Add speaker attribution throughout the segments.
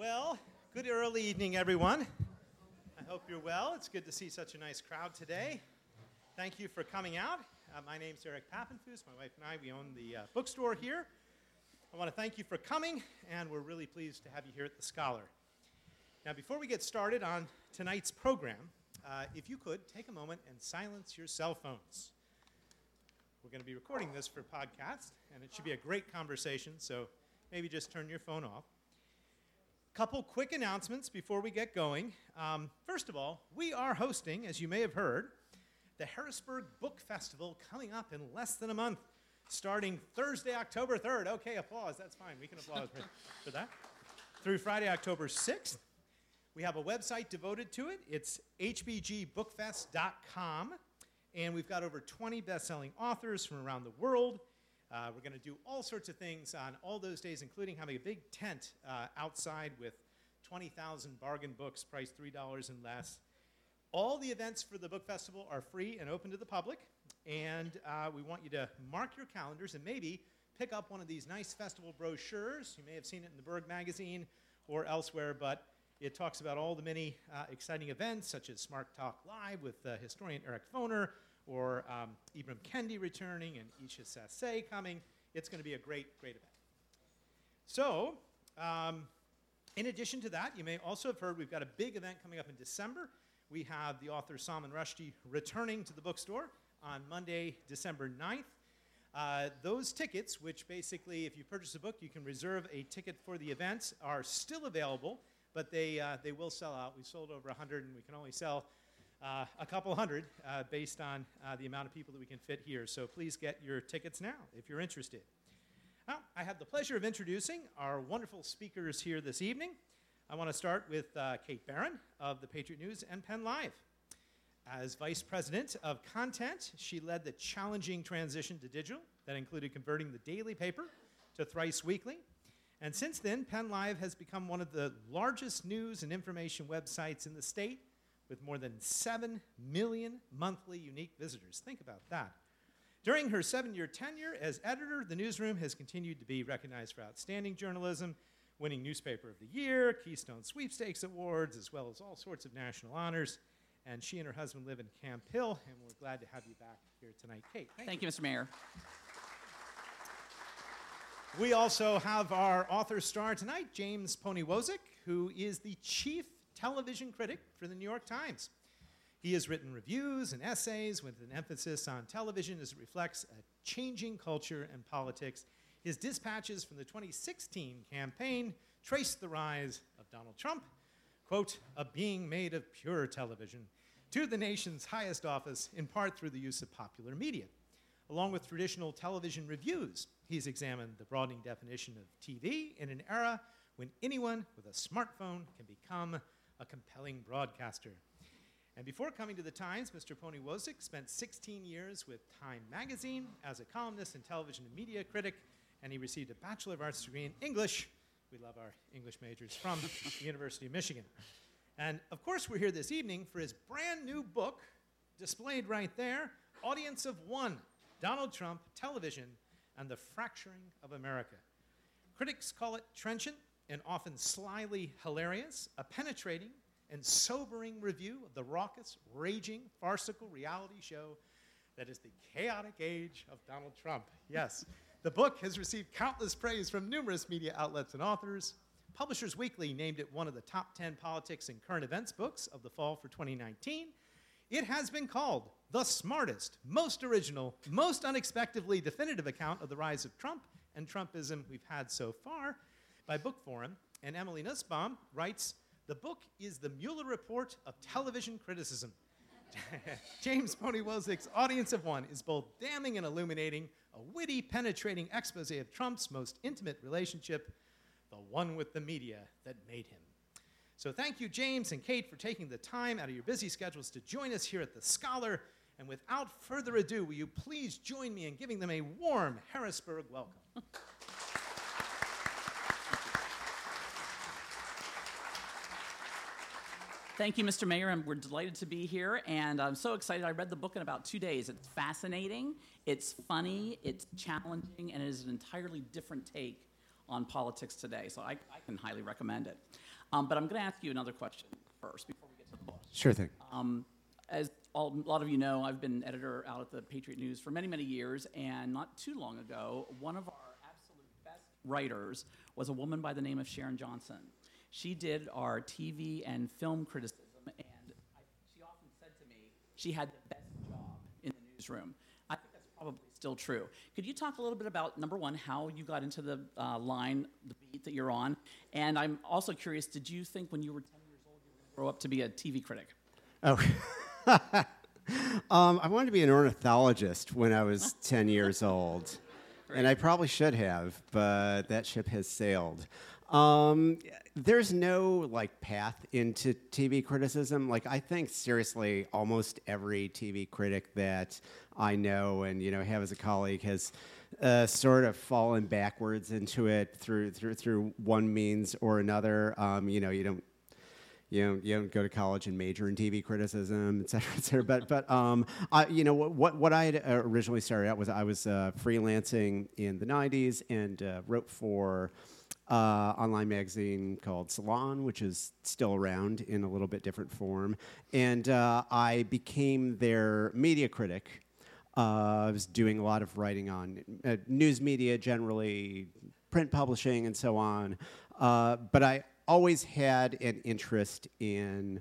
Speaker 1: Well, good early evening, everyone. I hope you're well. It's good to see such a nice crowd today. Thank you for coming out. Uh, my name's Eric Papenfuse. My wife and I, we own the uh, bookstore here. I want to thank you for coming, and we're really pleased to have you here at the Scholar. Now, before we get started on tonight's program, uh, if you could take a moment and silence your cell phones. We're going to be recording this for podcast, and it should be a great conversation, so maybe just turn your phone off. Couple quick announcements before we get going. Um, first of all, we are hosting, as you may have heard, the Harrisburg Book Festival coming up in less than a month, starting Thursday, October 3rd. Okay, applause. That's fine. We can applaud for, for that. Through Friday, October 6th. We have a website devoted to it. It's hbgbookfest.com. And we've got over 20 best selling authors from around the world. Uh, we're going to do all sorts of things on all those days, including having a big tent uh, outside with 20,000 bargain books priced $3 and less. All the events for the book festival are free and open to the public, and uh, we want you to mark your calendars and maybe pick up one of these nice festival brochures. You may have seen it in the Burg magazine or elsewhere, but it talks about all the many uh, exciting events, such as Smart Talk Live with uh, historian Eric Foner, or um, Ibram Kendi returning and Isha Sesay coming. It's going to be a great, great event. So, um, in addition to that, you may also have heard we've got a big event coming up in December. We have the author Salman Rushdie returning to the bookstore on Monday, December 9th. Uh, those tickets, which basically, if you purchase a book, you can reserve a ticket for the event, are still available, but they, uh, they will sell out. We sold over 100, and we can only sell uh, a couple hundred uh, based on uh, the amount of people that we can fit here. So please get your tickets now if you're interested. Well, I have the pleasure of introducing our wonderful speakers here this evening. I want to start with uh, Kate Barron of the Patriot News and Penn Live. As Vice President of Content, she led the challenging transition to digital that included converting the daily paper to thrice weekly. And since then, Penn Live has become one of the largest news and information websites in the state with more than 7 million monthly unique visitors. Think about that. During her seven year tenure as editor, the newsroom has continued to be recognized for outstanding journalism, winning Newspaper of the Year, Keystone Sweepstakes Awards, as well as all sorts of national honors. And she and her husband live in Camp Hill, and we're glad to have you back here tonight. Kate,
Speaker 2: thank, thank you. you, Mr. Mayor.
Speaker 1: We also have our author star tonight, James Poniewozik, who is the chief television critic for the New York Times. He has written reviews and essays with an emphasis on television as it reflects a changing culture and politics. His dispatches from the 2016 campaign trace the rise of Donald Trump, quote, a being made of pure television, to the nation's highest office, in part through the use of popular media. Along with traditional television reviews, he's examined the broadening definition of TV in an era when anyone with a smartphone can become a compelling broadcaster. And before coming to the Times, Mr. Poniewozik spent 16 years with Time magazine as a columnist and television and media critic, and he received a Bachelor of Arts degree in English. We love our English majors from the University of Michigan. And of course, we're here this evening for his brand new book, displayed right there Audience of One Donald Trump, Television, and the Fracturing of America. Critics call it trenchant and often slyly hilarious, a penetrating and sobering review of the raucous, raging, farcical reality show that is the chaotic age of Donald Trump. Yes, the book has received countless praise from numerous media outlets and authors. Publishers Weekly named it one of the top 10 politics and current events books of the fall for 2019. It has been called the smartest, most original, most unexpectedly definitive account of the rise of Trump and Trumpism we've had so far by Bookforum, and Emily Nussbaum writes The book is the Mueller report of television criticism. James Poniewozik's Audience of One is both damning and illuminating, a witty, penetrating expose of Trump's most intimate relationship, the one with the media that made him. So thank you, James and Kate, for taking the time out of your busy schedules to join us here at The Scholar. And without further ado, will you please join me in giving them a warm Harrisburg welcome?
Speaker 2: Thank you, Mr. Mayor, and we're delighted to be here. And I'm so excited. I read the book in about two days. It's fascinating, it's funny, it's challenging, and it is an entirely different take on politics today. So I, I can highly recommend it. Um, but I'm going to ask you another question first before we get to the book.
Speaker 3: Sure thing.
Speaker 2: Um, as all, a lot of you know, I've been editor out at the Patriot News for many, many years, and not too long ago, one of our absolute best writers was a woman by the name of Sharon Johnson. She did our TV and film criticism, and I, she often said to me she had the best job in the newsroom. I think that's probably still true. Could you talk a little bit about number one, how you got into the uh, line, the beat that you're on, and I'm also curious, did you think when you were 10 years old you were going to grow up to be a TV critic?
Speaker 3: Oh. um, I wanted to be an ornithologist when I was 10 years old. And I probably should have, but that ship has sailed. Um, there's no like path into TV criticism. Like I think seriously, almost every TV critic that I know and you know have as a colleague has uh, sort of fallen backwards into it through through through one means or another. Um, you know, you don't you know, you don't go to college and major in TV criticism, et cetera, et cetera. But, but um, I, you know, what, what I had originally started out was I was uh, freelancing in the 90s and uh, wrote for uh, online magazine called Salon, which is still around in a little bit different form. And uh, I became their media critic. Uh, I was doing a lot of writing on uh, news media generally, print publishing, and so on. Uh, but I always had an interest in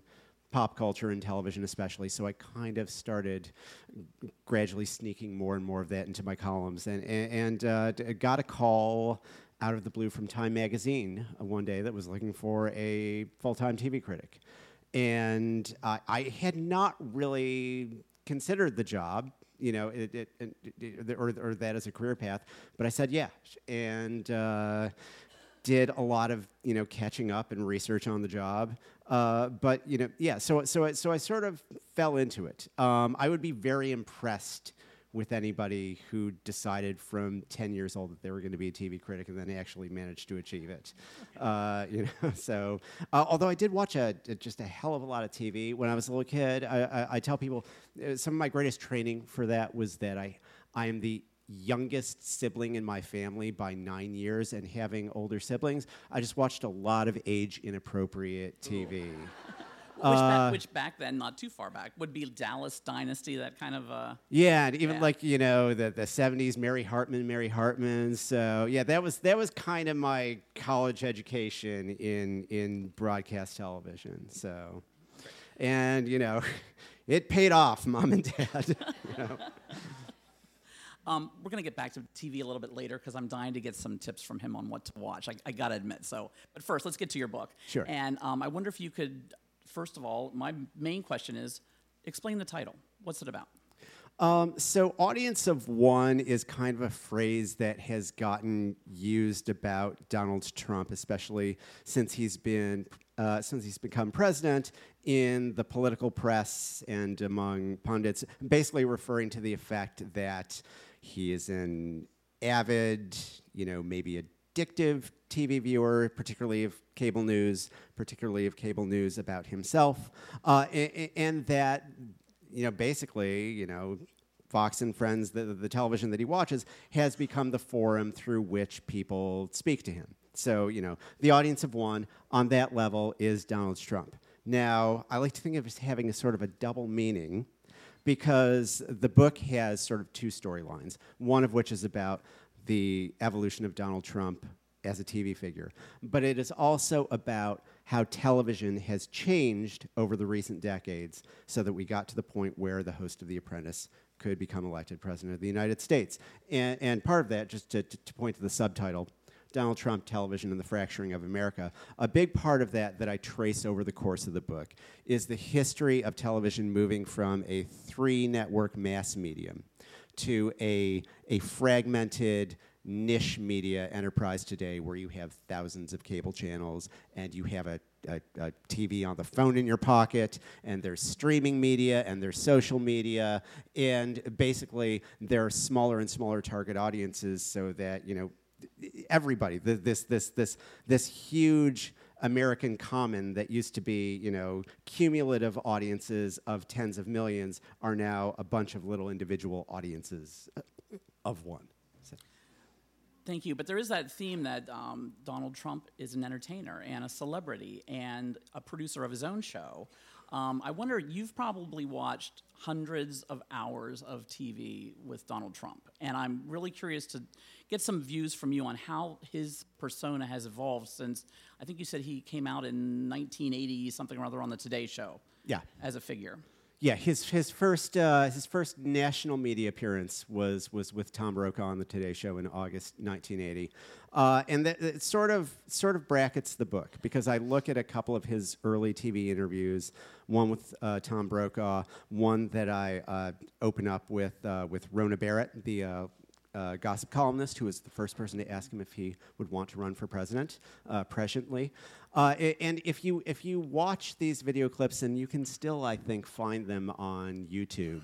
Speaker 3: pop culture and television especially so i kind of started gradually sneaking more and more of that into my columns and, and, uh, got a call out of the blue from time magazine uh, one day that was looking for a full-time tv critic and uh, i had not really considered the job you know, it, it, it, or, or that as a career path. But I said yeah, and uh, did a lot of you know catching up and research on the job. Uh, but you know, yeah. So so so I sort of fell into it. Um, I would be very impressed with anybody who decided from 10 years old that they were going to be a TV critic and then they actually managed to achieve it. Uh, you know, so uh, although I did watch a, a, just a hell of a lot of TV when I was a little kid, I, I, I tell people uh, some of my greatest training for that was that I I am the youngest sibling in my family by nine years and having older siblings, I just watched a lot of age inappropriate TV.
Speaker 2: which, uh, back, which, back, then, not too far back, would be Dallas Dynasty, that kind of. Uh,
Speaker 3: yeah, and even yeah. like you know the the seventies, Mary Hartman, Mary Hartman. So yeah, that was that was kind of my college education in in broadcast television. So, and you know, it paid off, mom and dad. you know.
Speaker 2: Um, we're going to get back to TV a little bit later because I'm dying to get some tips from him on what to watch. I, I got to admit. So, but first, let's get to your book.
Speaker 3: Sure.
Speaker 2: And um, I wonder if you could, first of all, my main question is, explain the title. What's it about?
Speaker 3: Um, so, audience of one is kind of a phrase that has gotten used about Donald Trump, especially since he's been uh, since he's become president in the political press and among pundits, basically referring to the effect that he is an avid, you know, maybe addictive TV viewer, particularly of cable news, particularly of cable news about himself, uh, and, and, that, you know, basically, you know, Fox and Friends, the, the television that he watches, has become the forum through which people speak to him. So, you know, the audience of one on that level is Donald Trump. Now, I like to think of it as having a sort of a double meaning because the book has sort of two storylines, one of which is about the evolution of Donald Trump as a TV figure, but it is also about how television has changed over the recent decades so that we got to the point where the host of The Apprentice could become elected president of the United States. And, and part of that, just to, to point to the subtitle, Donald Trump television and the fracturing of America. A big part of that that I trace over the course of the book is the history of television moving from a three network mass medium to a, a fragmented niche media enterprise today where you have thousands of cable channels and you have a, a, a, TV on the phone in your pocket, and there's streaming media and there's social media, and basically there are smaller and smaller target audiences so that you know everybody. This this this this huge American common that used to be, you know, cumulative audiences of tens of millions are now a bunch of little individual audiences of one.
Speaker 2: Thank you. But there is that theme that um, Donald Trump is an entertainer and a celebrity and a producer of his own show. Um, I wonder, you've probably watched hundreds of hours of TV with Donald Trump. And I'm really curious to get some views from you on how his persona has evolved since I think you said he came out in 1980, something or other, on the Today Show.
Speaker 3: Yeah.
Speaker 2: As a figure.
Speaker 3: Yeah, his his first uh, his first national media appearance was was with Tom Brokaw on the Today Show in August 1980, uh, and that it sort of sort of brackets the book because I look at a couple of his early TV interviews, one with uh, Tom Brokaw, one that I uh, open up with uh, with Rona Barrett, the uh, gossip columnist who was the first person to ask him if he would want to run for president uh. Uh, and if you if you watch these video clips, and you can still, I think, find them on YouTube.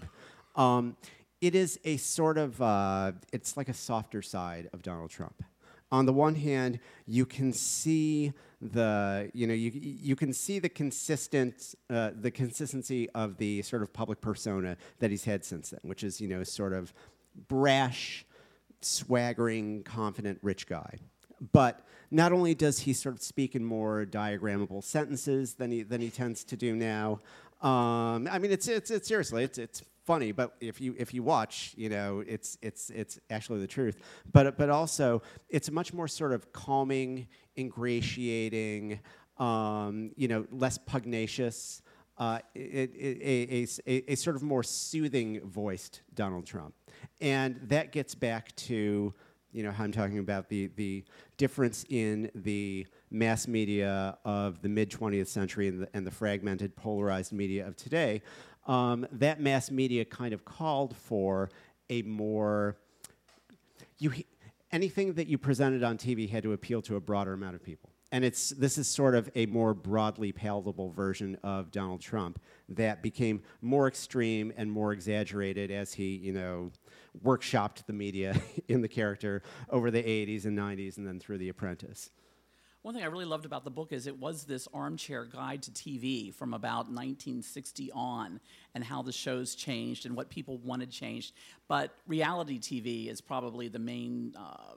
Speaker 3: Um, it is a sort of uh, it's like a softer side of Donald Trump. On the one hand, you can see the you know you you can see the consistent uh, the consistency of the sort of public persona that he's had since then, which is you know sort of brash, swaggering, confident, rich guy. But not only does he sort of speak in more diagrammable sentences than he than he tends to do now. Um, I mean, it's it's, it's seriously it's it's funny, but if you if you watch, you know, it's it's it's actually the truth. But but also, it's much more sort of calming, ingratiating, um, you know, less pugnacious. Uh, it, it, a, a, a, sort of more soothing voiced Donald Trump. And that gets back to you know, how I'm talking about the, the difference in the mass media of the mid 20th century and the, and the, fragmented, polarized media of today, um, that mass media kind of called for a more, you, anything that you presented on TV had to appeal to a broader amount of people. And it's, this is sort of a more broadly palatable version of Donald Trump that became more extreme and more exaggerated as he, you know, workshopped the media in the character over the 80s and 90s and then through The Apprentice.
Speaker 2: One thing I really loved about the book is it was this armchair guide to TV from about 1960 on and how the shows changed and what people wanted changed. But reality TV is probably the main uh,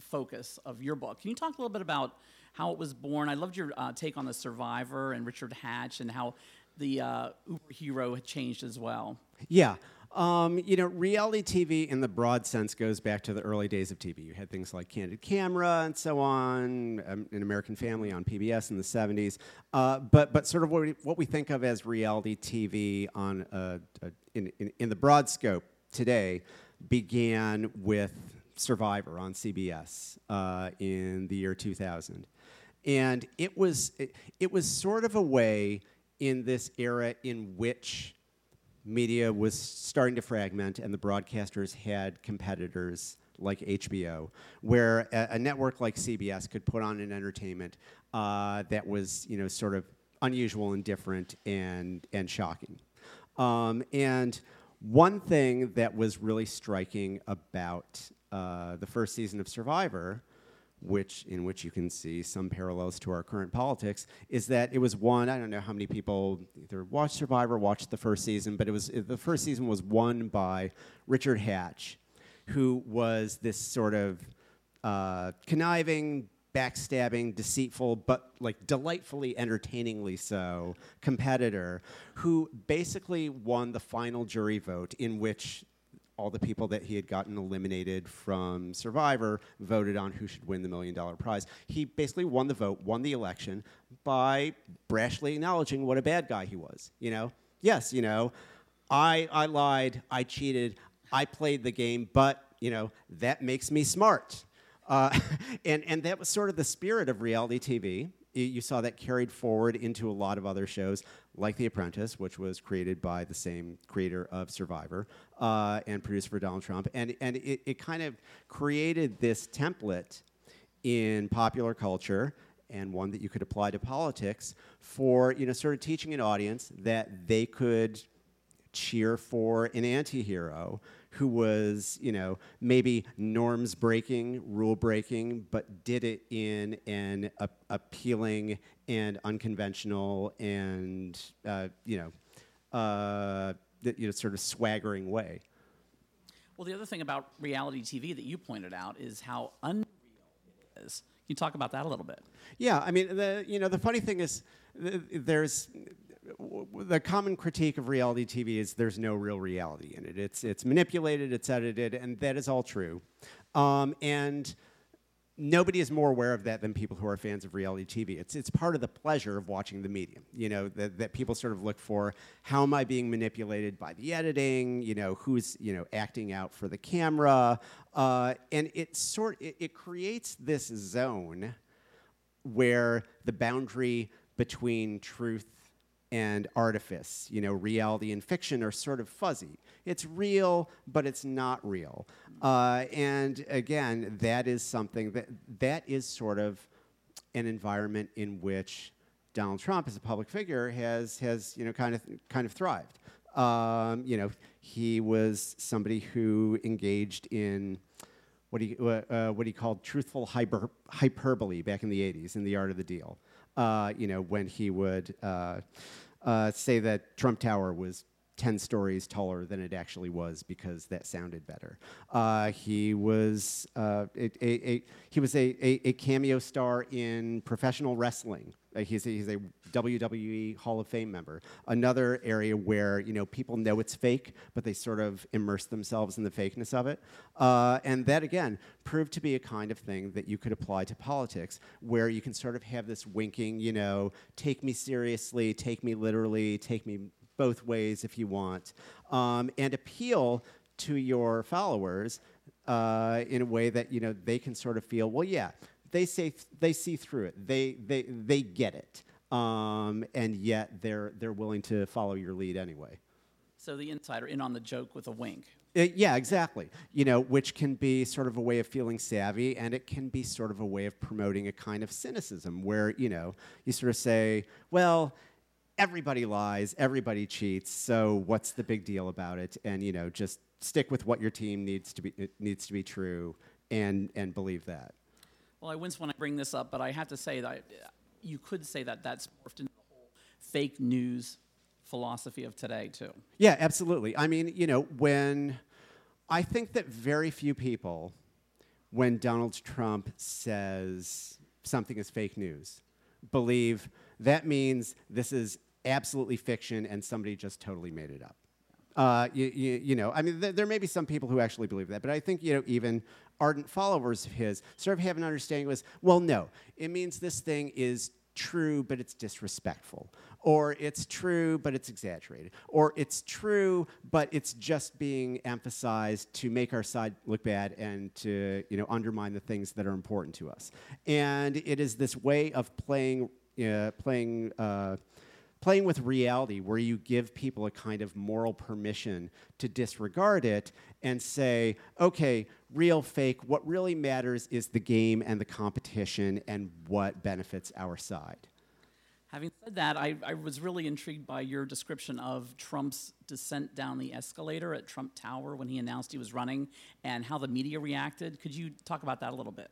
Speaker 2: focus of your book. Can you talk a little bit about how it was born? I loved your uh, take on the Survivor and Richard Hatch and how the uh, Uber hero had changed as well.
Speaker 3: Yeah. Um, you know, reality TV in the broad sense goes back to the early days of TV. You had things like Candid Camera and so on, um, an American Family on PBS in the 70s. Uh, but, but sort of what we, what we think of as reality TV on in, in, in the broad scope today began with Survivor on CBS uh, in the year 2000. And it was, it, it was sort of a way in this era in which media was starting to fragment and the broadcasters had competitors like HBO, where a, a network like CBS could put on an entertainment uh, that was, you know, sort of unusual and different and, and shocking. Um, and one thing that was really striking about uh, the first season of Survivor which in which you can see some parallels to our current politics, is that it was won. I don't know how many people either watched Survivor, watched the first season, but it was the first season was won by Richard Hatch, who was this sort of uh, conniving, backstabbing, deceitful, but like delightfully entertainingly so competitor who basically won the final jury vote in which all the people that he had gotten eliminated from Survivor voted on who should win the million dollar prize. He basically won the vote, won the election by brashly acknowledging what a bad guy he was. You know, yes, you know, I I lied, I cheated, I played the game, but you know that makes me smart. Uh, and and that was sort of the spirit of reality TV you saw that carried forward into a lot of other shows, like The Apprentice, which was created by the same creator of Survivor uh, and produced for Donald Trump. And, and it, it kind of created this template in popular culture and one that you could apply to politics for you know sort of teaching an audience that they could cheer for an anti-hero who was, you know, maybe norms breaking, rule breaking, but did it in an a- appealing and unconventional and, uh, you know, uh, you know, sort of swaggering way.
Speaker 2: Well, the other thing about reality TV that you pointed out is how unreal it is. Can you talk about that a little bit?
Speaker 3: Yeah, I mean, the you know the funny thing is, th- there's the common critique of reality TV is there's no real reality in it. It's it's manipulated, it's edited, and that is all true. Um, and nobody is more aware of that than people who are fans of reality TV. It's, it's part of the pleasure of watching the medium, you know, that, that people sort of look for how am I being manipulated by the editing, you know, who's, you know, acting out for the camera. Uh, and it sort, it, it creates this zone where the boundary between truth and artifice, you know, reality and fiction are sort of fuzzy. It's real, but it's not real. Uh, and again, that is something that that is sort of an environment in which Donald Trump, as a public figure, has has you know kind of kind of thrived. Um, you know, he was somebody who engaged in what he, uh, uh, what he called truthful hyper, hyperbole back in the 80s in The Art of the Deal. Uh, you know, when he would uh, uh, say that Trump Tower was 10 stories taller than it actually was because that sounded better. Uh, he was, a, a, he was a, a, cameo star in professional wrestling. Uh, he's, a, he's a WWE Hall of Fame member. Another area where you know people know it's fake, but they sort of immerse themselves in the fakeness of it. Uh, and that again proved to be a kind of thing that you could apply to politics, where you can sort of have this winking, you know, take me seriously, take me literally, take me both ways if you want, um, and appeal to your followers uh, in a way that you know they can sort of feel, well, yeah, they say they see through it, they they they get it, um, and yet they're they're willing to follow your lead anyway.
Speaker 2: So the insider in on the joke with a wink.
Speaker 3: Uh, yeah, exactly. You know, which can be sort of a way of feeling savvy, and it can be sort of a way of promoting a kind of cynicism, where you know you sort of say, well everybody lies, everybody cheats. So what's the big deal about it? And you know, just stick with what your team needs to be needs to be true, and and believe that.
Speaker 2: Well, I wince when I bring this up, but I have to say that you could say that that's morphed into the whole fake news philosophy of today too.
Speaker 3: Yeah, absolutely. I mean, you know, when I think that very few people, when Donald Trump says something is fake news, believe that means this is absolutely fiction and somebody just totally made it up. Uh, you, you, you, know, I mean, th- there may be some people who actually believe that, but I think, you know, even ardent followers of his sort of have an understanding was, well, no, it means this thing is true, but it's disrespectful. Or it's true, but it's exaggerated. Or it's true, but it's just being emphasized to make our side look bad and to, you know, undermine the things that are important to us. And it is this way of playing, uh, playing, uh, playing with reality where you give people a kind of moral permission to disregard it and say, okay, real, fake, what really matters is the game and the competition and what benefits our side.
Speaker 2: Having said that, I, I, was really intrigued by your description of Trump's descent down the escalator at Trump Tower when he announced he was running and how the media reacted. Could you talk about that a little bit?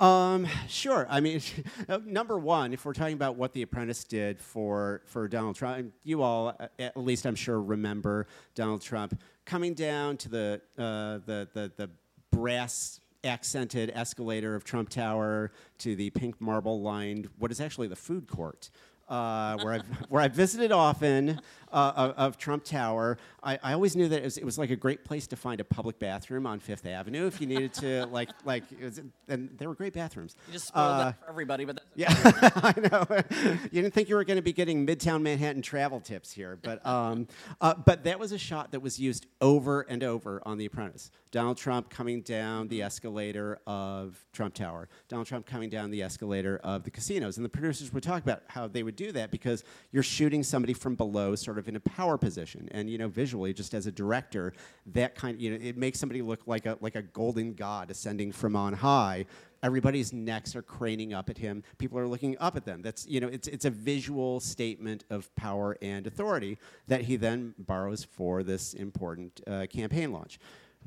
Speaker 3: Um, sure. I mean, number one, if we're talking about what The Apprentice did for, for Donald Trump, you all, at least I'm sure, remember Donald Trump coming down to the, uh, the, the, the brass accented escalator of Trump Tower to the pink marble lined, what is actually the food court uh, where, I've, where I've visited often uh, of, of, Trump Tower. I, I always knew that it was, it was, like a great place to find a public bathroom on Fifth Avenue if you needed to, like, like, was, and there were great bathrooms.
Speaker 2: You just spoiled uh, that for everybody, but
Speaker 3: yeah, I know. you didn't think you were going to be getting Midtown Manhattan travel tips here, but um, uh, but that was a shot that was used over and over on The Apprentice. Donald Trump coming down the escalator of Trump Tower. Donald Trump coming down the escalator of the casinos, and the producers would talk about how they would do that because you're shooting somebody from below, sort of in a power position, and you know visually, just as a director, that kind of you know it makes somebody look like a like a golden god ascending from on high. Everybody's necks are craning up at him. People are looking up at them. That's you know it's it's a visual statement of power and authority that he then borrows for this important uh, campaign launch,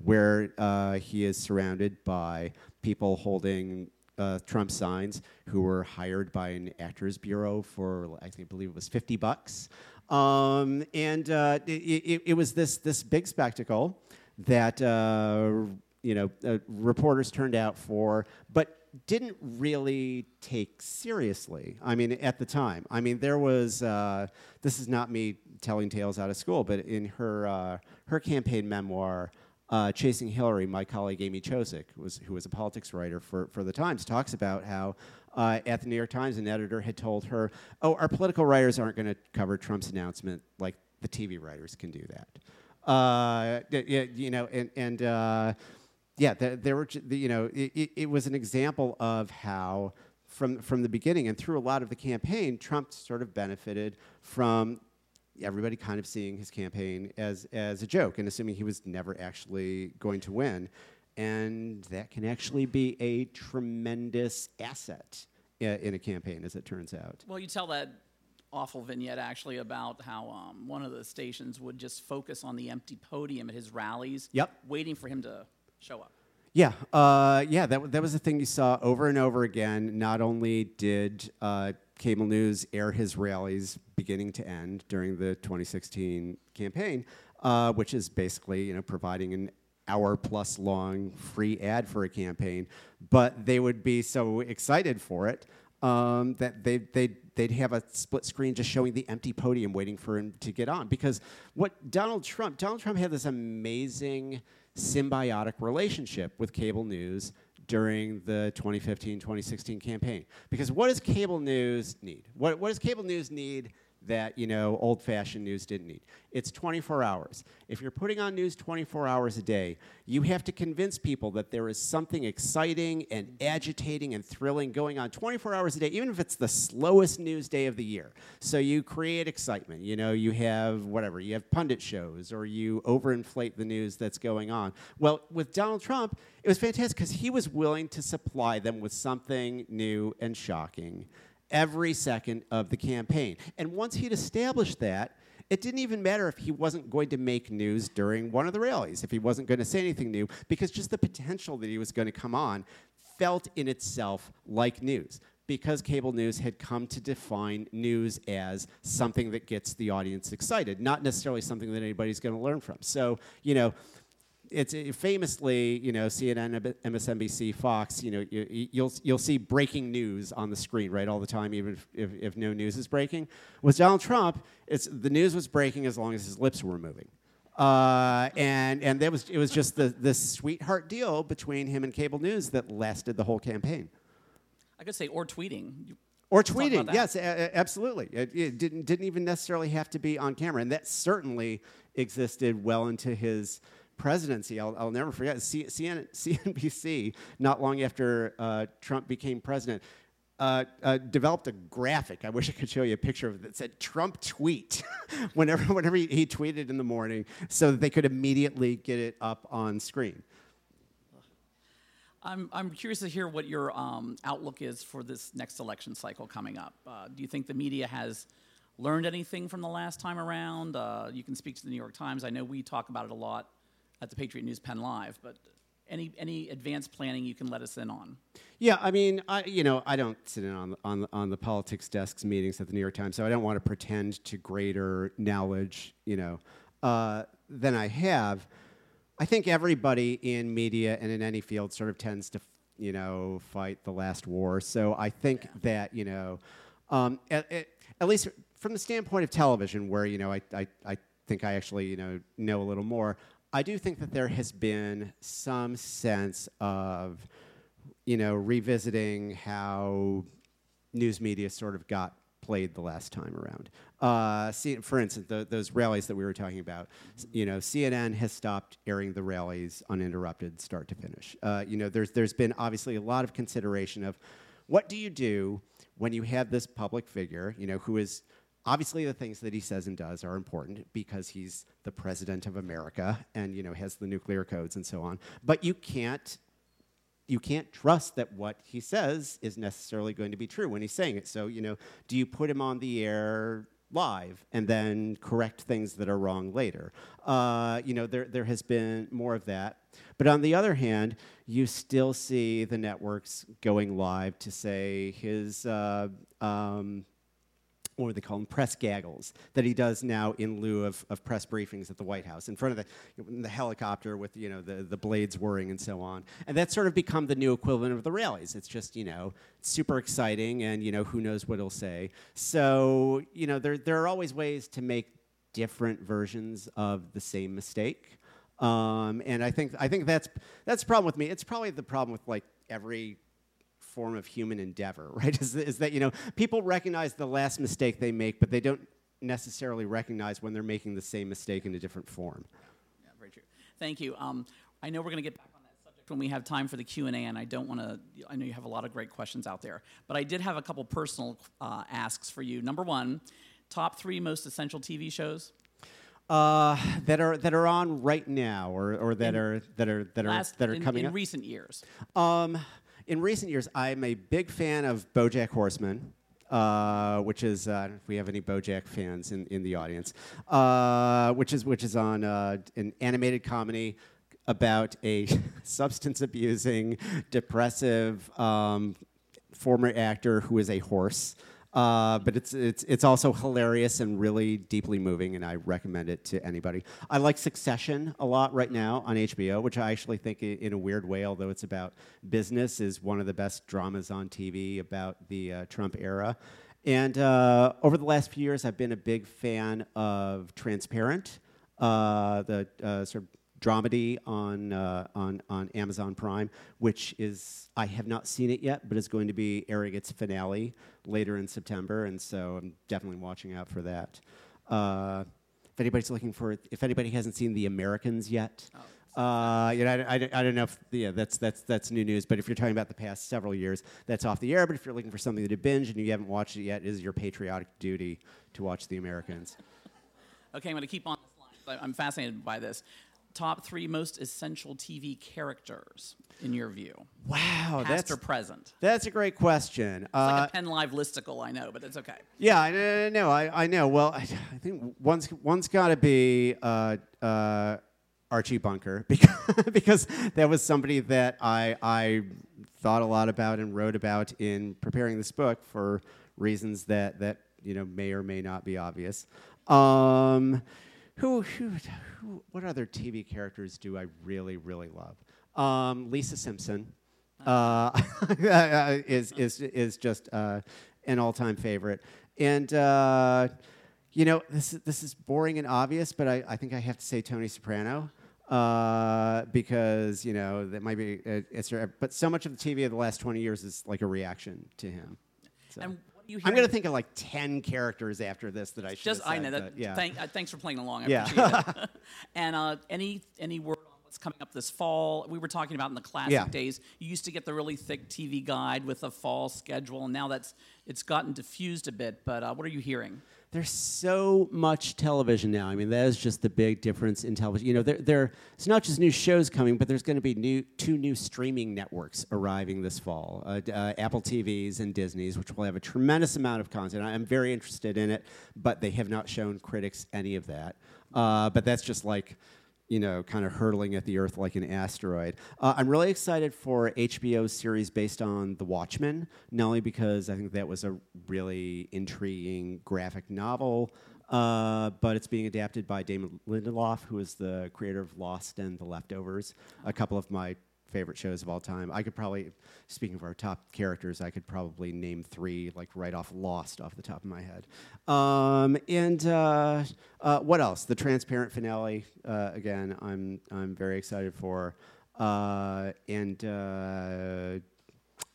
Speaker 3: where uh, he is surrounded by people holding uh, Trump signs who were hired by an actors bureau for I think I believe it was 50 bucks. Um, and uh, it, it, it, was this this big spectacle that uh, you know uh, reporters turned out for, but didn't really take seriously. I mean, at the time, I mean, there was. Uh, this is not me telling tales out of school, but in her uh, her campaign memoir. Uh, Chasing Hillary, my colleague Amy Chozick, was, who was a politics writer for, for the Times, talks about how uh, at the New York Times, an editor had told her, "Oh, our political writers aren't going to cover Trump's announcement like the TV writers can do that." Uh, you know, and and uh, yeah, there, there were, you know, it, it was an example of how, from from the beginning and through a lot of the campaign, Trump sort of benefited from everybody kind of seeing his campaign as, as a joke and assuming he was never actually going to win. And that can actually be a tremendous asset in a campaign, as it turns out.
Speaker 2: Well, you tell that awful vignette actually about how um, one of the stations would just focus on the empty podium at his rallies,
Speaker 3: yep.
Speaker 2: waiting for him to show up.
Speaker 3: Yeah, uh, yeah, that, that was the thing you saw over and over again. Not only did uh, cable news air his rallies beginning to end during the 2016 campaign, uh, which is basically you know providing an hour plus long free ad for a campaign, but they would be so excited for it um, that they, they'd, they'd have a split screen just showing the empty podium waiting for him to get on. Because what Donald Trump, Donald Trump had this amazing symbiotic relationship with cable news during the 2015 2016 campaign. Because what does cable news need? What, what does cable news need that you know old-fashioned news didn't need. It's 24 hours. If you're putting on news 24 hours a day, you have to convince people that there is something exciting and agitating and thrilling going on 24 hours a day, even if it's the slowest news day of the year. So you create excitement. You know, you have whatever, you have pundit shows or you overinflate the news that's going on. Well, with Donald Trump, it was fantastic because he was willing to supply them with something new and shocking every second of the campaign. And once he'd established that, it didn't even matter if he wasn't going to make news during one of the rallies, if he wasn't going to say anything new, because just the potential that he was going to come on felt in itself like news. Because cable news had come to define news as something that gets the audience excited, not necessarily something that anybody's going to learn from. So, you know, it's it famously, you know, CNN, MSNBC, Fox, you know, you, will you'll, you'll see breaking news on the screen, right, all the time, even if, if, if, no news is breaking. With Donald Trump, it's the news was breaking as long as his lips were moving. Uh, and and that was it was just the this sweetheart deal between him and cable news that lasted the whole campaign.
Speaker 2: I could say or tweeting. You
Speaker 3: or tweeting, yes, a- absolutely. It, it, didn't didn't even necessarily have to be on camera, and that certainly existed well into his presidency, I'll, I'll never forget, C- CN- CNBC, not long after uh, Trump became president, uh, uh, developed a graphic. I wish I could show you a picture of it that said Trump tweet whenever, whenever he, he, tweeted in the morning so that they could immediately get it up on screen.
Speaker 2: I'm, I'm curious to hear what your um, outlook is for this next election cycle coming up. Uh, do you think the media has learned anything from the last time around? Uh, you can speak to the New York Times. I know we talk about it a lot at the Patriot News Penn Live, but any any advanced planning you can let us in on?
Speaker 3: Yeah, I mean, I you know I don't sit in on the, on the, on the politics desks meetings at the New York Times, so I don't want to pretend to greater knowledge, you know, uh, than I have. I think everybody in media and in any field sort of tends to, you know, fight the last war. So I think yeah. that you know, um, at, at, at, least from the standpoint of television, where you know I, I, I think I actually you know know a little more. I do think that there has been some sense of, you know, revisiting how news media sort of got played the last time around. Uh, see, for instance, the, those rallies that we were talking about, you know, CNN has stopped airing the rallies uninterrupted, start to finish. Uh, you know, there's there's been obviously a lot of consideration of what do you do when you have this public figure, you know, who is obviously the things that he says and does are important because he's the president of America and you know has the nuclear codes and so on. But you can't you can't trust that what he says is necessarily going to be true when he's saying it. So, you know, do you put him on the air live and then correct things that are wrong later? Uh, you know, there, there has been more of that. But on the other hand, you still see the networks going live to say his uh, um, what do they call them, press gaggles that he does now in lieu of, of press briefings at the White House in front of the, the helicopter with you know the, the blades whirring and so on. And that's sort of become the new equivalent of the rallies. It's just you know super exciting and you know who knows what he'll say. So you know there there are always ways to make different versions of the same mistake. Um, and I think I think that's that's the problem with me. It's probably the problem with like every form of human endeavor, right? Is, is that, you know, people recognize the last mistake they make, but they don't necessarily recognize when they're making the same mistake in a different form.
Speaker 2: Yeah, very true. Thank you. Um, I know we're going to get back on that subject when we have time for the Q&A, and I don't want to, I know you have a lot of great questions out there, but I did have a couple personal uh, asks for you. Number one, top three most essential TV shows?
Speaker 3: Uh, that are that are on right now, or, or that
Speaker 2: In
Speaker 3: are that are that are
Speaker 2: Last,
Speaker 3: that are
Speaker 2: in,
Speaker 3: coming
Speaker 2: in
Speaker 3: up.
Speaker 2: recent years.
Speaker 3: Um, in recent years, I'm a big fan of BoJack Horseman, uh, which is uh, if we have any BoJack fans in, in the audience, uh, which is which is on uh, an animated comedy about a substance abusing, depressive um, former actor who is a horse. Uh, but it's it's it's also hilarious and really deeply moving, and I recommend it to anybody. I like Succession a lot right now on HBO, which I actually think, in a weird way, although it's about business, is one of the best dramas on TV about the uh, Trump era. And uh, over the last few years, I've been a big fan of Transparent, uh, the uh, sort of dramedy on, uh, on, on Amazon Prime, which is, I have not seen it yet, but is going to be airing its finale later in September, and so I'm definitely watching out for that. Uh, if anybody's looking for, if anybody hasn't seen The Americans yet, uh, you know, I, I, I don't know if yeah, that's that's that's new news. But if you're talking about the past several years, that's off the air. But if you're looking for something to binge and you haven't watched it yet, it is your patriotic duty to watch The Americans.
Speaker 2: Okay, I'm going to keep on this line. I'm fascinated by this. Top three most essential TV characters, in your view?
Speaker 3: Wow,
Speaker 2: Past
Speaker 3: that's
Speaker 2: or present?
Speaker 3: that's a great question.
Speaker 2: It's
Speaker 3: Uh,
Speaker 2: like a Penn Live listicle, I know, but it's okay.
Speaker 3: Yeah, I know. know, I, I know. Well, I, I think one's one's got to be uh, uh, Archie Bunker because because that was somebody that I I thought a lot about and wrote about in preparing this book for reasons that that you know may or may not be obvious. Um, who, who, who what other TV characters do I really really love? Um, Lisa Simpson uh, is is is just uh, an all-time favorite. And uh, you know, this is, this is boring and obvious, but I, I think I have to say Tony Soprano uh, because you know that might be. Uh, it's, but so much of the TV of the last twenty years is like a reaction to him. So.
Speaker 2: And what do you
Speaker 3: I'm going to think of like ten characters after this that I should.
Speaker 2: Just I know that.
Speaker 3: but Yeah.
Speaker 2: Thank, uh, thanks for playing along. I
Speaker 3: Yeah.
Speaker 2: appreciate it. and uh, any any word on what's coming up this fall? We were talking about in the classic
Speaker 3: Yeah.
Speaker 2: days. You used to get the really thick TV guide with a fall schedule, and now that's it's gotten diffused a bit. But uh, what are you hearing?
Speaker 3: There's so much television now. I mean, that is just the big difference in television. You know, there, there it's not just new shows coming, but there's going to be new two new streaming networks arriving this fall: uh, uh, Apple TVs and Disney's, which will have a tremendous amount of content. I am very interested in it, but they have not shown critics any of that. Uh, but that's just like you know, kind of hurtling at the earth like an asteroid. Uh, I'm really excited for HBO's series based on The Watchmen, not only because I think that was a really intriguing graphic novel, uh, but it's being adapted by Damon Lindelof, who is the creator of Lost and The Leftovers, a couple of my favorite shows of all time. I could probably, speaking of our top characters, I could probably name three, like right off Lost, off the top of my head. Um, and uh, uh, what else? The Transparent finale. Uh, again, I'm I'm very excited for. Uh, and uh,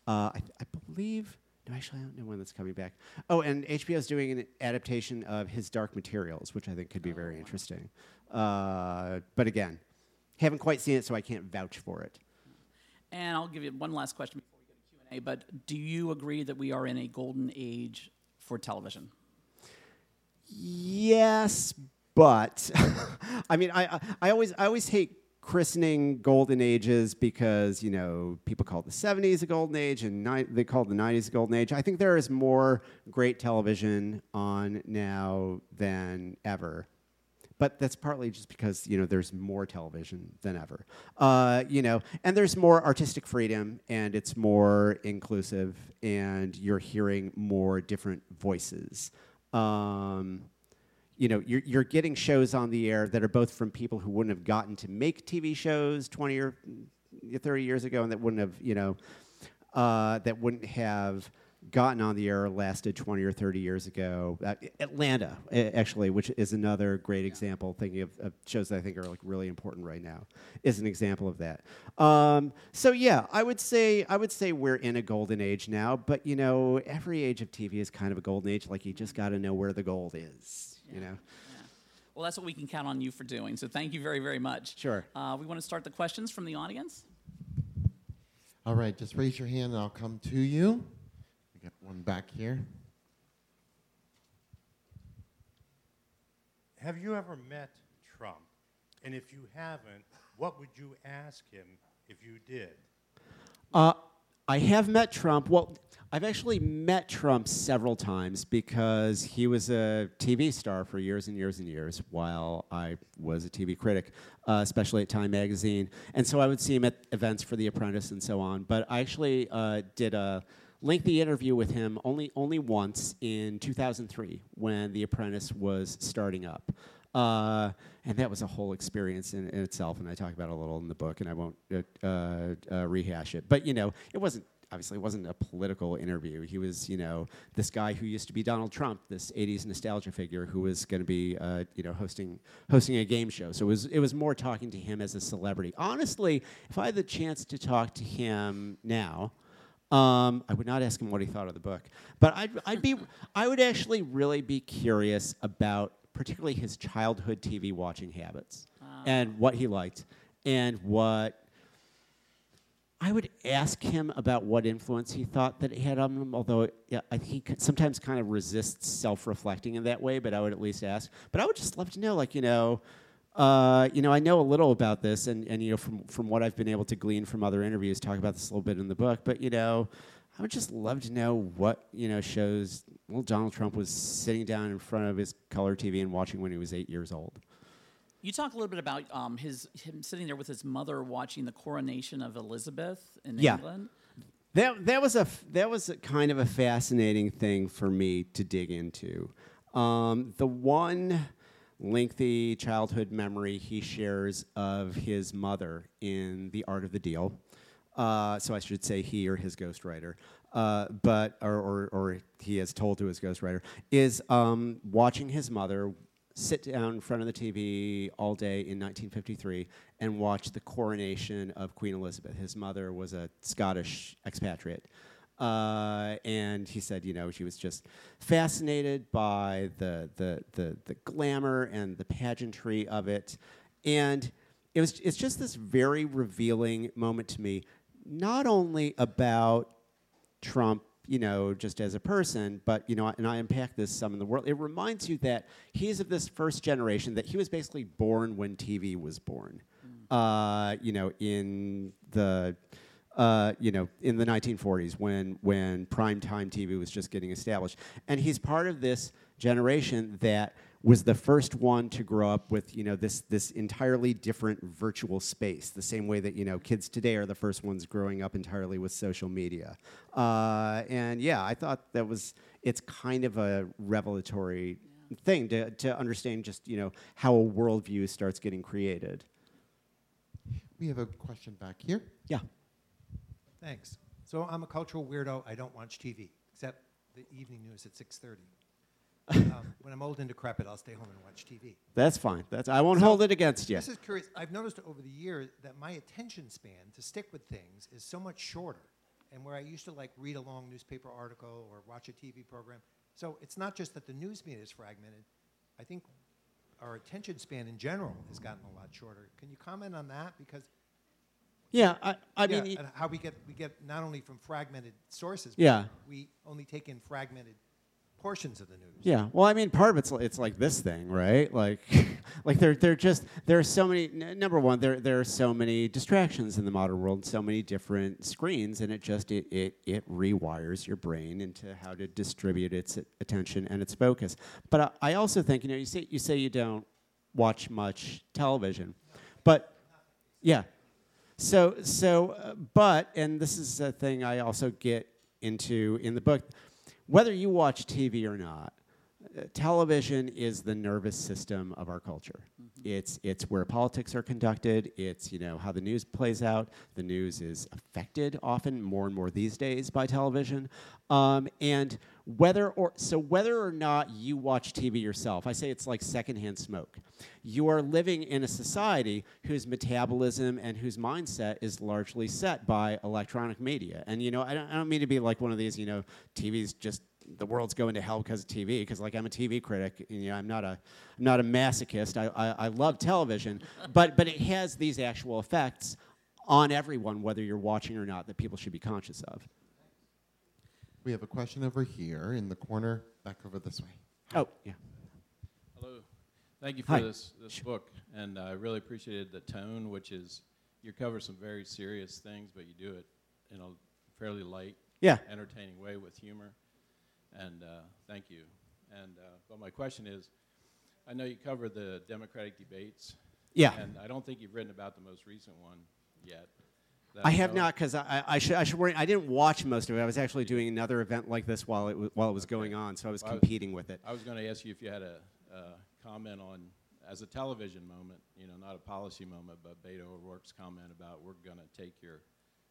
Speaker 3: uh, I, I believe. No, actually, I don't know when that's coming back. Oh, and HBO is doing an adaptation of His Dark Materials, which I think could be very interesting. Uh, but again, haven't quite seen it, so I can't vouch for it.
Speaker 2: And I'll give you one last question before we go to Q and A. But do you agree that we are in a golden age for television?
Speaker 3: Yes, but I mean, I, I, I always I always hate christening golden ages because you know people call the 70s a golden age and ni- they call the 90s a golden age. I think there is more great television on now than ever. But that's partly just because you know there's more television than ever, uh, you know, and there's more artistic freedom, and it's more inclusive, and you're hearing more different voices. Um, you know, you're, you're getting shows on the air that are both from people who wouldn't have gotten to make TV shows 20 or 30 years ago and that wouldn't have, you know, uh, that wouldn't have gotten on the air lasted 20 or 30 years ago. Uh, Atlanta, actually, which is another great example, thinking of, of, shows that I think are like really important right now, is an example of that. Um, so yeah, I would say I would say we're in a golden age now, but you know, every age of TV is kind of a golden age. Like you just got to know where the gold is,
Speaker 2: yeah.
Speaker 3: you know.
Speaker 2: Well, that's what we can count on you for doing. So thank you very, very much.
Speaker 3: Sure.
Speaker 2: Uh, we want to start the questions from the audience.
Speaker 4: All right, just raise your hand and I'll come to you. We got one back here.
Speaker 5: Have you ever met Trump? And if you haven't, what would you ask him if you did?
Speaker 3: Uh, I have met Trump. Well, I've actually met Trump several times because he was a TV star for years and years and years while I was a TV critic, uh, especially at Time Magazine. And so I would see him at events for The Apprentice and so on. But I actually uh, did a lengthy interview with him only, only once in 2003 when The Apprentice was starting up. Uh, and that was a whole experience in, in, itself, and I talk about it a little in the book, and I won't uh, uh, rehash it. But you know, it wasn't obviously it wasn't a political interview. He was, you know, this guy who used to be Donald Trump, this '80s nostalgia figure who was going to be, uh, you know, hosting hosting a game show. So it was it was more talking to him as a celebrity. Honestly, if I had the chance to talk to him now. Um, I would not ask him what he thought of the book, but I'd, I'd be, I would actually really be curious about particularly his childhood TV watching habits and what he liked and what I would ask him about what influence he thought that it had on him, although yeah, he sometimes kind of resists self-reflecting in that way, but I would at least ask. But I would just love to know, like, you know, uh, you know, I know a little about this, and, and you know, from, from what I've been able to glean from other interviews, talk about this a little bit in the book, but, you know, I would just love to know what you know shows. Well, Donald Trump was sitting down in front of his color TV and watching when he was eight years old.
Speaker 2: You talk a little bit about um, his him sitting there with his mother watching the coronation of Elizabeth in
Speaker 3: yeah.
Speaker 2: England.
Speaker 3: That that was a that was a kind of a fascinating thing for me to dig into. Um, the one lengthy childhood memory he shares of his mother in The Art of the Deal uh, so I should say he or his ghostwriter, uh, but or, or, or, he has told to his ghostwriter is um, watching his mother sit down in front of the TV all day in 1953 and watch the coronation of Queen Elizabeth. His mother was a Scottish expatriate. Uh, and he said, you know, she was just fascinated by the, the, the, the glamour and the pageantry of it. And it was, it's just this very revealing moment to me not only about Trump, you know, just as a person, but, you know, and I unpack this some in the world, it reminds you that he's of this first generation, that he was basically born when TV was born, mm. uh, you know, in the. Uh, you know, in the 1940s when when primetime TV was just getting established, and he's part of this generation that was the first one to grow up with you know this this entirely different virtual space the same way that you know kids today are the first ones growing up entirely with social media. Uh, and yeah i thought that was it's kind of a revelatory yeah. thing to, to understand just you know how a worldview starts getting created.
Speaker 4: We have a question back here.
Speaker 3: Yeah
Speaker 6: thanks so i'm a cultural weirdo i don't watch tv except the evening news at 6.30 um, when I'm old and decrepit, I'll stay home and watch TV.
Speaker 3: That's fine. That's I won't
Speaker 6: So,
Speaker 3: hold it against you.
Speaker 6: This is curious. I've noticed over the years that my attention span to stick with things is so much shorter. And where I used to like read a long newspaper article or watch a TV program, so it's not just that the news media is fragmented. I think our attention span in general has gotten a lot shorter. Can you comment on that? Because
Speaker 3: Yeah, I, I
Speaker 6: yeah,
Speaker 3: mean,
Speaker 6: how we get we get not only from fragmented sources, but
Speaker 3: Yeah.
Speaker 6: we only take in fragmented portions of the news.
Speaker 3: Yeah, well, I mean, part of it's it's like this thing, right? Like, like there there just there are so many. N- number one, there there are so many distractions in the modern world, so many different screens, and it just it it it rewires your brain into how to distribute its attention and its focus. But I, I also think you know you say you say you don't watch much television, but yeah. So so, uh, but and this is a thing I also get into in the book whether you watch TV or not, television is the nervous system of our culture. It's it's where politics are conducted. It's you know how the news plays out. The news is affected often more and more these days by television. Um, and whether or so whether or not you watch TV yourself, I say it's like secondhand smoke. You are living in a society whose metabolism and whose mindset is largely set by electronic media. And you know, I don't, I don't mean to be like one of these, you know, TV's just the world's going to hell because of TV. Because like I'm a TV critic, and, you know, I'm not a I'm not a masochist. I, I, I love television, but but it has these actual effects on everyone, whether you're watching or not, that people should be conscious of.
Speaker 4: We have a question over here in the corner, back over this way.
Speaker 3: Oh yeah.
Speaker 7: Hello. Thank you for
Speaker 3: Hi.
Speaker 7: this, this book, and I really appreciated the tone, which is you cover some very serious things, but you do it in a fairly light,
Speaker 3: Yeah.
Speaker 7: entertaining way with humor. And uh, thank you. And uh, but my question is, I know you cover the Democratic debates,
Speaker 3: Yeah.
Speaker 7: and I don't think you've written about the most recent one yet.
Speaker 3: I have not because I, I, should I should worry. I didn't watch most of it. I was actually doing another event like this while it w- while it was going on, so I was
Speaker 7: Well, I was-
Speaker 3: competing with it.
Speaker 7: I was going to ask you if you had a, a comment on, as a television moment, you know, not a policy moment, but Beto O'Rourke's comment about we're going to take your,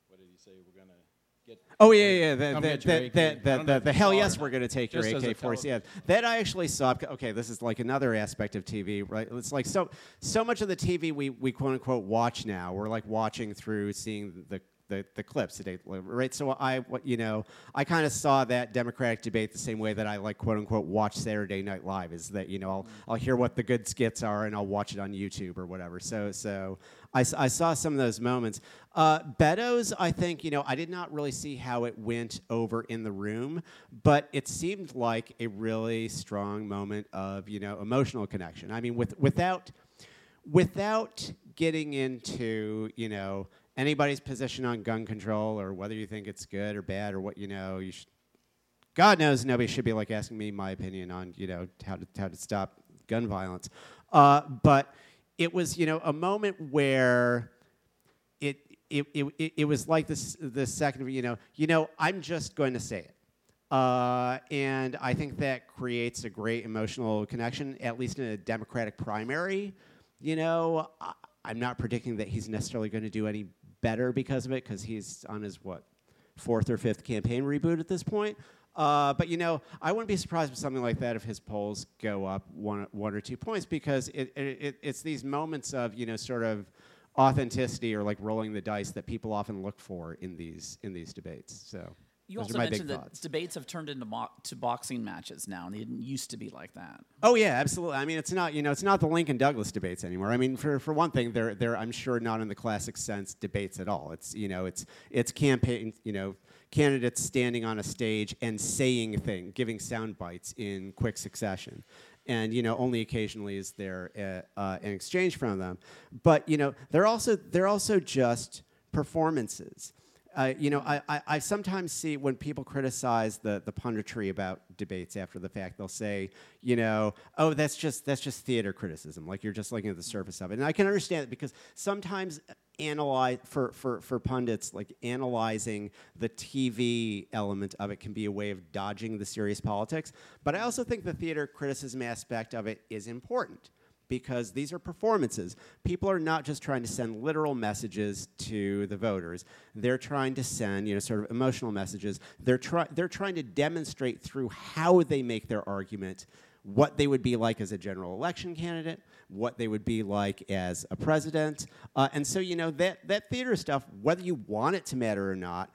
Speaker 7: what did he say? We're going to get.
Speaker 3: Oh yeah, yeah, the, the, the, the, the,
Speaker 7: don't know
Speaker 3: the,
Speaker 7: if
Speaker 3: the
Speaker 7: you
Speaker 3: hell
Speaker 7: saw it or
Speaker 3: yes, we're going to take your
Speaker 7: Just as
Speaker 3: AK-47. Yeah, that I actually saw. Okay, this is like another aspect of TV, right? It's like so so much of the TV we, we quote unquote watch now. We're like watching through, seeing the. The, the clips today, right? So I, you know, I kind of saw that Democratic debate the same way that I like quote unquote watch Saturday Night Live. Is that you know I'll I'll hear what the good skits are and I'll watch it on YouTube or whatever. So so I, I saw some of those moments. Uh, Beto's, I think, you know, I did not really see how it went over in the room, but it seemed like a really strong moment of, you know, emotional connection. I mean, with, without, without getting into, you know, anybody's position on gun control or whether you think it's good or bad or what, you know, you should, God knows nobody should be like asking me my opinion on you know how to how to stop gun violence. Uh, but it was you know a moment where it it, it, it, was like this the second you know you know I'm just going to say it. Uh, and I think that creates a great emotional connection, at least in a Democratic primary. You know, I, I'm not predicting that he's necessarily going to do any better because of it, because he's on his what fourth or fifth campaign reboot at this point. Uh, but you know, I wouldn't be surprised with something like that if his polls go up one, one or two points because it, it, it, it's these moments of you know sort of authenticity or like rolling the dice that people often look for in these in these debates. So
Speaker 2: You
Speaker 3: those
Speaker 2: also mentioned that
Speaker 3: thoughts.
Speaker 2: debates have turned into mo- to boxing matches now, and they didn't used to be like that.
Speaker 3: Oh yeah, absolutely. I mean, it's not you know it's not the Lincoln Douglas debates anymore. I mean, for, for one thing, they're they're I'm sure not in the classic sense debates at all. It's you know it's it's campaign you know candidates standing on a stage and saying thing, giving sound bites in quick succession. And you know, only occasionally is there uh, uh, an exchange from them. But you know, they're also they're also just performances. Uh, you know, I, I, I sometimes see when people criticize the, the punditry about debates after the fact, they'll say, you know, oh, that's just that's just theater criticism. Like you're just looking at the surface of it. And I can understand it because sometimes analyze for, for, for pundits, like analyzing the TV element of it can be a way of dodging the serious politics. But I also think the theater criticism aspect of it is important because these are performances. People are not just trying to send literal messages to the voters. They're trying to send, you know, sort of emotional messages. They're try- they're trying to demonstrate through how they make their argument what they would be like as a general election candidate, what they would be like as a president. Uh, and so, you know, that that theater stuff, whether you want it to matter or not,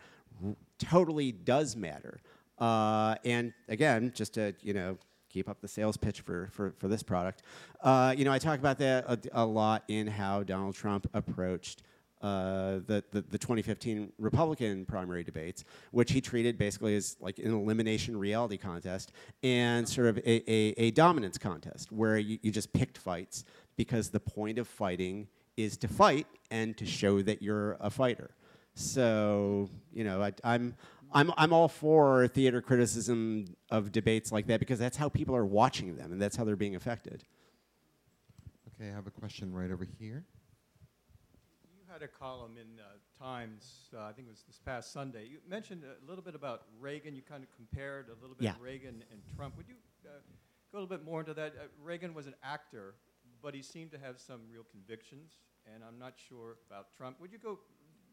Speaker 3: r- totally does matter. Uh, and again, just to, you know, keep up the sales pitch for, for, for this product. Uh, you know, I talk about that a, a lot in how Donald Trump approached uh, the, the, the 2015 Republican primary debates, which he treated basically as like an elimination reality contest and sort of a, a, a dominance contest where you, you just picked fights because the point of fighting is to fight and to show that you're a fighter. So you know, I, I'm I'm I'm all for theater criticism of debates like that because that's how people are watching them and that's how they're being affected.
Speaker 4: Okay, I have a question right over here.
Speaker 8: You had a column in uh, Times, uh, I think it was this past Sunday. You mentioned a little bit about Reagan. You kind of compared a little bit
Speaker 3: Yeah.
Speaker 8: Reagan and Trump. Would you uh, go a little bit more into that. Uh, Reagan was an actor, but he seemed to have some real convictions, and I'm not sure about Trump. Would you go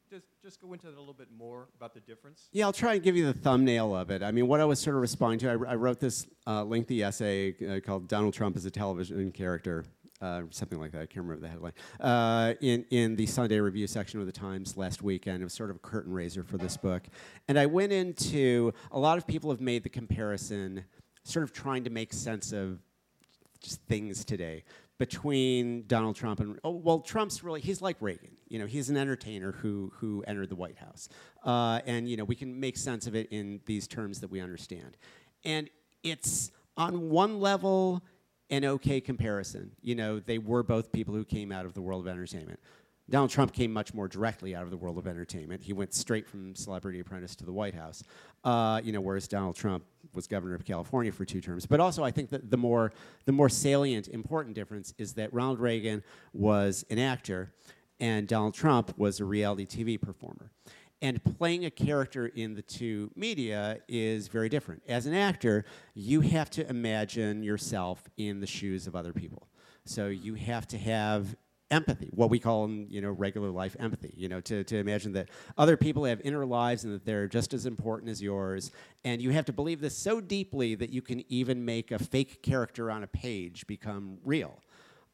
Speaker 8: just just go into that a little bit more about the difference?
Speaker 3: Yeah, I'll try and give you the thumbnail of it. I mean, what I was sort of responding to, I, I wrote this uh, lengthy essay uh, called Donald Trump as a Television Character, uh, something like that. I can't remember the headline. Uh, in, in the Sunday Review section of the Times last weekend. It was sort of a curtain raiser for this book. And I went into, a lot of people have made the comparison, sort of trying to make sense of just things today between Donald Trump and oh well Trump's really he's like Reagan. You know he's an entertainer who who entered the White House. Uh, and you know we can make sense of it in these terms that we understand. And it's on one level an okay comparison. You know they were both people who came out of the world of entertainment Donald Trump came much more directly out of the world of entertainment. He went straight from Celebrity Apprentice to the White House, uh, you know, whereas Donald Trump was governor of California for two terms. But also, I think that the more the more salient, important difference is that Ronald Reagan was an actor, and Donald Trump was a reality TV performer. And playing a character in the two media is very different. As an actor, you have to imagine yourself in the shoes of other people. So you have to have empathy, what we call in you know regular life empathy. You know, to, to imagine that other people have inner lives and that they're just as important as yours, and you have to believe this so deeply that you can even make a fake character on a page become real.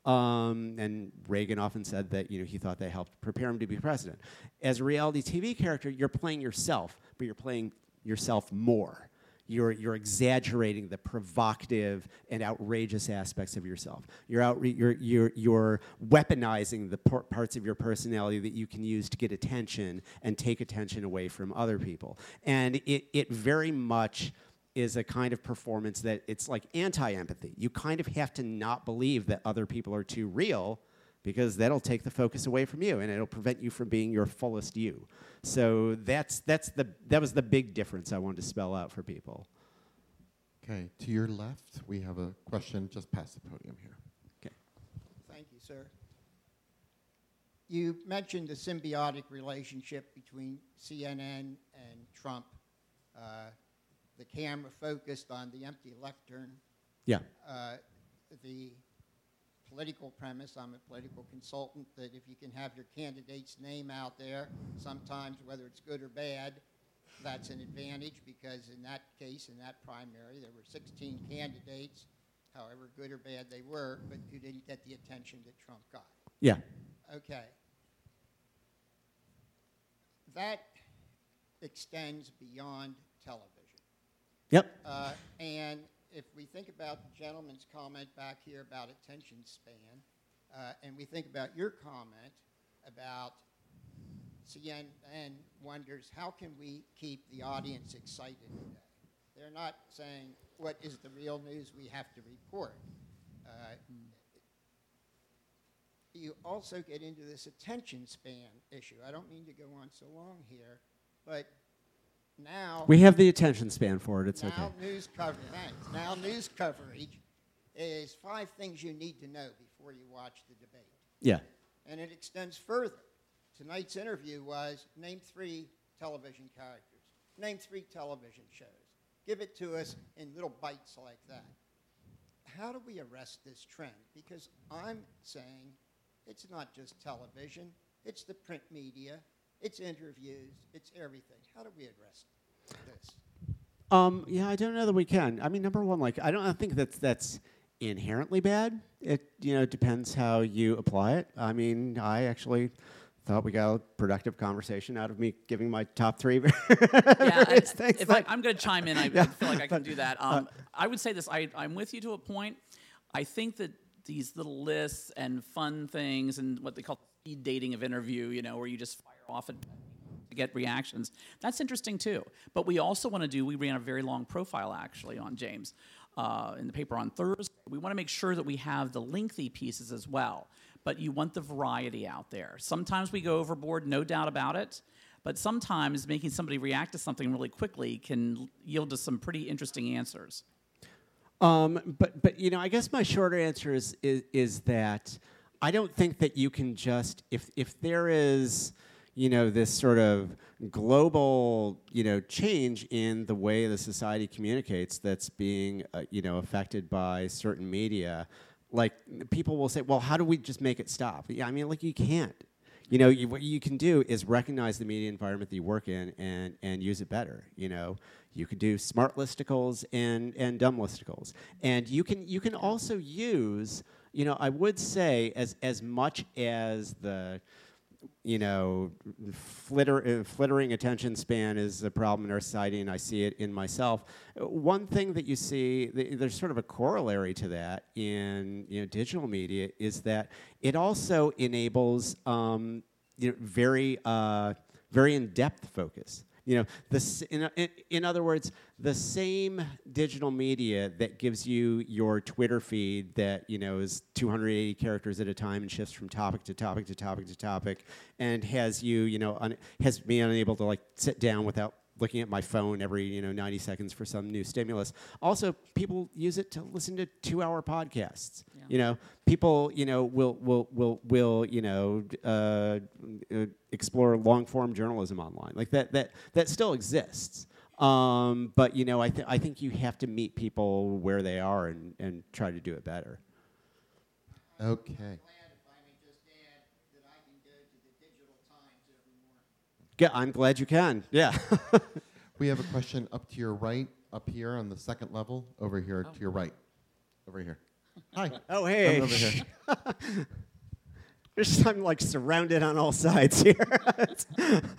Speaker 3: Um, and Reagan often said that you know he thought that helped prepare him to be president. As a reality TV character, you're playing yourself, but you're playing yourself more you're, you're exaggerating the provocative and outrageous aspects of yourself. You're, out, you're, you're, you're weaponizing the par- parts of your personality that you can use to get attention and take attention away from other people. And it, it very much is a kind of performance that it's like anti empathy. You kind of have to not believe that other people are too real because that'll take the focus away from you and it'll prevent you from being your fullest you. So that's, that's the, that was the big difference I wanted to spell out for people.
Speaker 4: Okay, to your left, we have a question just past the podium here.
Speaker 3: Okay.
Speaker 9: Thank you, sir. You mentioned the symbiotic relationship between CNN and Trump. Uh, the camera focused on the empty lectern.
Speaker 3: Yeah.
Speaker 9: Uh, the political premise. I'm a political consultant that if you can have your candidate's name out there, sometimes whether it's good or bad, that's an advantage because in that case, in that primary, there were 16 candidates, however good or bad they were, but you didn't get the attention that Trump got.
Speaker 3: Yeah.
Speaker 9: Okay. That extends beyond television.
Speaker 3: Yep.
Speaker 9: Uh, and if we think about the gentleman's comment back here about attention span, uh, and we think about your comment about CNN wonders how can we keep the audience excited today? They're not saying what is the real news we have to report. Uh, you also get into this attention span issue. I don't mean to go on so long here, but now
Speaker 3: we have the attention span for it. It's
Speaker 9: now
Speaker 3: okay.
Speaker 9: news coverage. Thanks. Now news coverage is five things you need to know before you watch the debate,
Speaker 3: Yeah.
Speaker 9: and it extends further. Tonight's interview was name three television characters, name three television shows. Give it to us in little bites like that. How do we arrest this trend? Because I'm saying it's not just television, it's the print media, it's interviews, it's everything. How do we address this?
Speaker 3: Um, yeah, I don't know that we can. I mean, number one, like I don't I think that's that's inherently bad. It you know depends how you apply it. I mean, I actually thought we got a productive conversation out of me giving my top three.
Speaker 2: yeah,
Speaker 3: various
Speaker 2: I, if I,
Speaker 3: like-
Speaker 2: I'm going to chime in, I, I
Speaker 3: Yeah,
Speaker 2: feel like I can
Speaker 3: but,
Speaker 2: do that. Um, I would say this. I, I'm with you to a point. I think that these little lists and fun things and what they call speed dating of interview, you know, where you just and to get reactions. That's interesting too. But we also want to do. We ran a very long profile actually on James uh, in the paper on Thursday. We want to make sure that we have the lengthy pieces as well. But you want the variety out there. Sometimes we go overboard, no doubt about it. But sometimes making somebody react to something really quickly can yield to some pretty interesting answers.
Speaker 3: Um, but but you know, I guess my shorter answer is, is is that I don't think that you can just if if there is you know, this sort of global, you know, change in the way the society communicates that's being, uh, you know, affected by certain media. Like people will say, well, how do we just make it stop? Yeah, I mean, like you can't. You know, you, what you can do is recognize the media environment that you work in and, and use it better. You know, you can do smart listicles and, and dumb listicles. And you can, you can also use, you know, I would say as, as much as the, you know, flitter, uh, flittering attention span is a problem in our society, and I see it in myself. One thing that you see, th- there's sort of a corollary to that in you know, digital media, is that it also enables um, you know, very, uh, very in-depth focus. You know, in, in, in other words, the same digital media that gives you your Twitter feed that you know is 280 characters at a time and shifts from topic to topic to topic to topic, and has you, you know, un, has me unable to like sit down without looking at my phone every you know 90 seconds for some new stimulus. Also, people use it to listen to two-hour podcasts.
Speaker 2: Yeah.
Speaker 3: You know, people you know will will will will you know uh, uh, explore long-form journalism online like that that that still exists. Um, but you know, I th- I think you have to meet people where they are and, and try to do it better.
Speaker 4: Okay.
Speaker 9: Glad if I may just add that I can go to the Digital Times every morning.
Speaker 3: Yeah, I'm glad you can. Yeah.
Speaker 4: We have a question up to your right, up here on the second level, over here to your right. Over here. Hi.
Speaker 3: oh hey.
Speaker 4: Come over here.
Speaker 3: There's I'm like surrounded on all sides here.
Speaker 10: I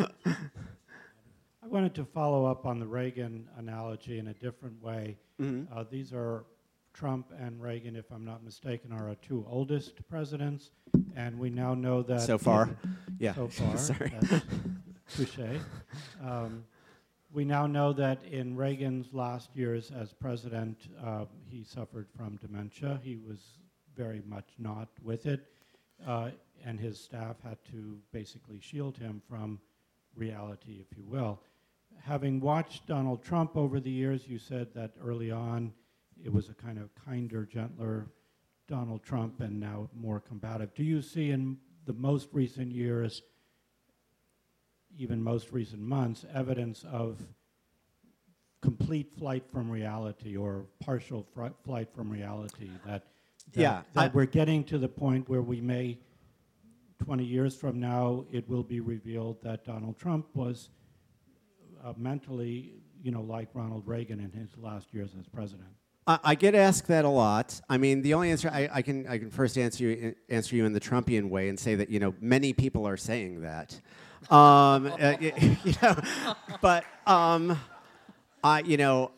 Speaker 10: wanted to follow up on the Reagan analogy in a different way.
Speaker 3: Mhm.
Speaker 10: Uh, these are Trump and Reagan, if I'm not mistaken, are our two oldest presidents, and we now know that
Speaker 3: so far. Yeah.
Speaker 10: so far.
Speaker 3: Sorry.
Speaker 10: Touche. Um, we now know that in Reagan's last years as president, uh, he suffered from dementia. He was very much not with it, uh, and his staff had to basically shield him from reality, if you will. Having watched Donald Trump over the years, you said that early on it was a kind of kinder, gentler Donald Trump and now more combative. Do you see in the most recent years, even most recent months, evidence of complete flight from reality or partial fri- flight from reality that, that,
Speaker 3: Yeah,
Speaker 10: that
Speaker 3: I-
Speaker 10: we're getting to the point where we may 20 years from now it will be revealed that Donald Trump was uh, mentally you know like Ronald Reagan in his last years as president
Speaker 3: I, I get asked that a lot. I mean, the only answer I, I can I can first answer you answer you in the Trumpian way and say that you know many people are saying that, um, uh, you know, but um, I you know,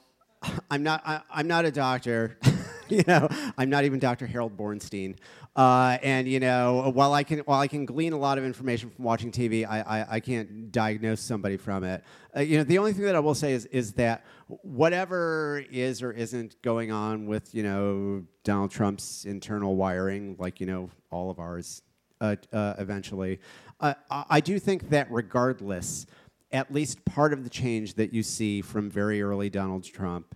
Speaker 3: I'm not I, I'm not a doctor. you know, I'm not even Dr. Harold Bornstein. Uh, and you know, while I can while I can glean a lot of information from watching TV, I, I, I can't diagnose somebody from it. Uh, you know, the only thing that I will say is is that whatever is or isn't going on with you know Donald Trump's internal wiring, like you know all of ours, uh, uh, eventually, uh, I do think that regardless, at least part of the change that you see from very early Donald Trump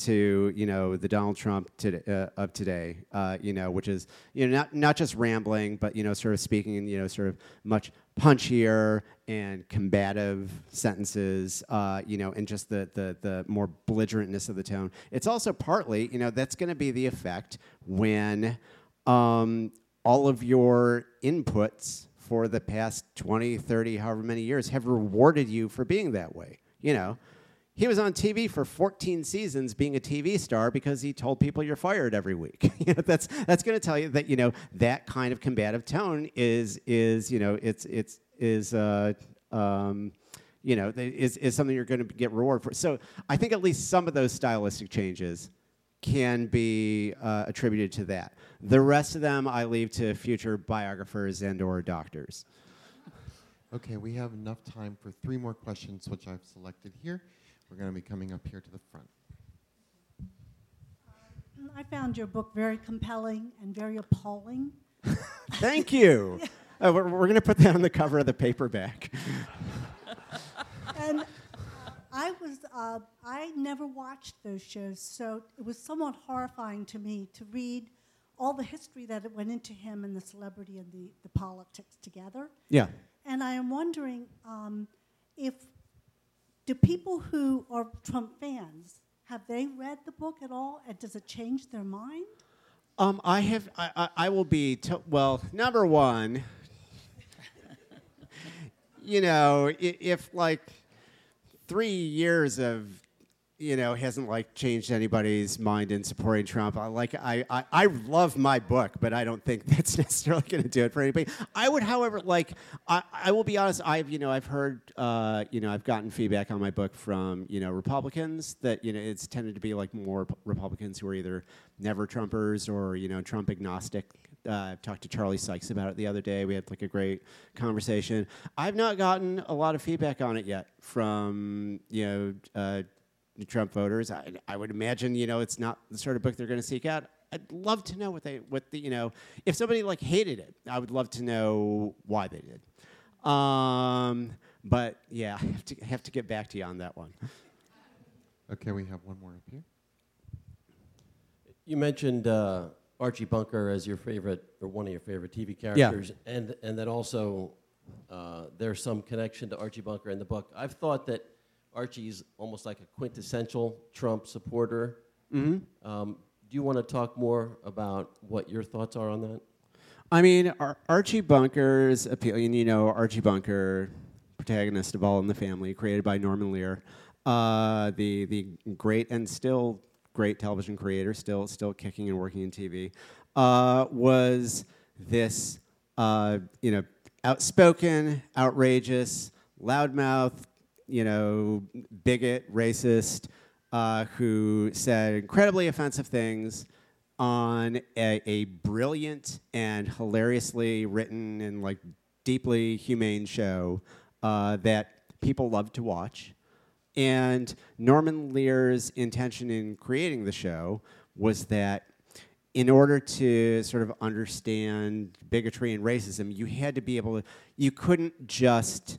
Speaker 3: to you know the Donald Trump to, uh, of today, uh, you know, which is you know not not just rambling, but you know sort of speaking in you know sort of much punchier and combative sentences, uh, you know, and just the, the the more belligerentness of the tone. It's also partly you know that's going to be the effect when um, all of your inputs for the past 20, 30, however many years have rewarded you for being that way. You know, he was on TV for 14 seasons being a TV star because he told people you're fired every week. you know, that's that's going to tell you that you know that kind of combative tone is is you know it's it's is uh, um, you know is is something you're going to get reward for. So I think at least some of those stylistic changes can be uh, attributed to that. The rest of them I leave to future biographers and or doctors.
Speaker 4: Okay, we have enough time for three more questions, which I've selected here. We're going to be coming up here to the front.
Speaker 11: I found your book very compelling and very appalling.
Speaker 3: Thank you. Uh, we're we're going to put that on the cover of the paperback.
Speaker 11: and uh, I was, uh, I never watched those shows, so it was somewhat horrifying to me to read all the history that it went into him and the celebrity and the, the politics together.
Speaker 3: Yeah.
Speaker 11: And I am wondering um, if do people who are Trump fans have they read the book at all, and does it change their mind?
Speaker 3: Um, I have. I, I, I will be. To, well, number one. you know, i- if like three years of you know hasn't like changed anybody's mind in supporting Trump. I like I I, I love my book, but I don't think that's necessarily going to do it for anybody. I would, however, like I, I will be honest. I've you know I've heard uh, you know I've gotten feedback on my book from you know Republicans that you know it's tended to be like more Republicans who are either never Trumpers or you know Trump agnostic. Uh, I talked to Charlie Sykes about it the other day. We had like a great conversation. I've not gotten a lot of feedback on it yet from you know uh, Trump voters. I, I would imagine you know it's not the sort of book they're going to seek out. I'd love to know what they what the you know if somebody like hated it. I would love to know why they did. Um, but yeah, I have to have to get back to you on that one.
Speaker 4: Okay, we have one more up here.
Speaker 12: You mentioned uh, Archie Bunker as your favorite, or one of your favorite TV characters, and and that also uh, there's some connection to Archie Bunker in the book. I've thought that Archie's almost like a quintessential Trump supporter.
Speaker 3: Mm-hmm.
Speaker 12: Um, do you want to talk more about what your thoughts are on that?
Speaker 3: I mean, Ar- Archie Bunker's appeal, and you know, Archie Bunker, protagonist of All in the Family, created by Norman Lear, uh, the the great and still great television creator, still still kicking and working in TV, uh, was this uh, you know outspoken, outrageous, loudmouth, you know, bigot, racist, uh, who said incredibly offensive things on a, a brilliant and hilariously written and like deeply humane show uh, that people love to watch. And Norman Lear's intention in creating the show was that in order to sort of understand bigotry and racism, you had to be able to, you couldn't just,